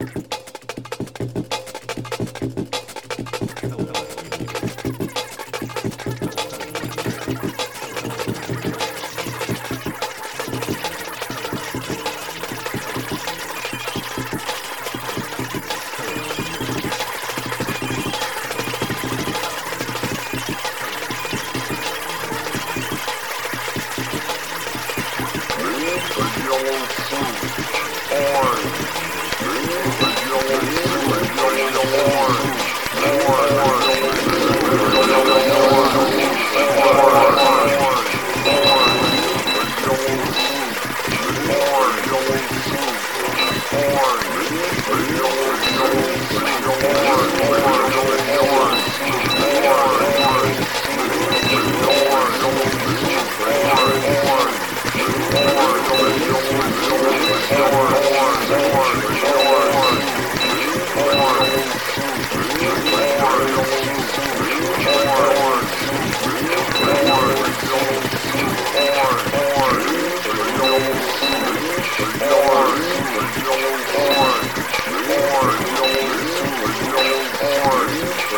you war, war, war.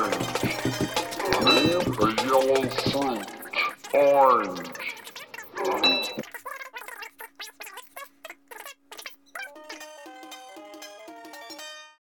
orange, the yellow fruit, orange.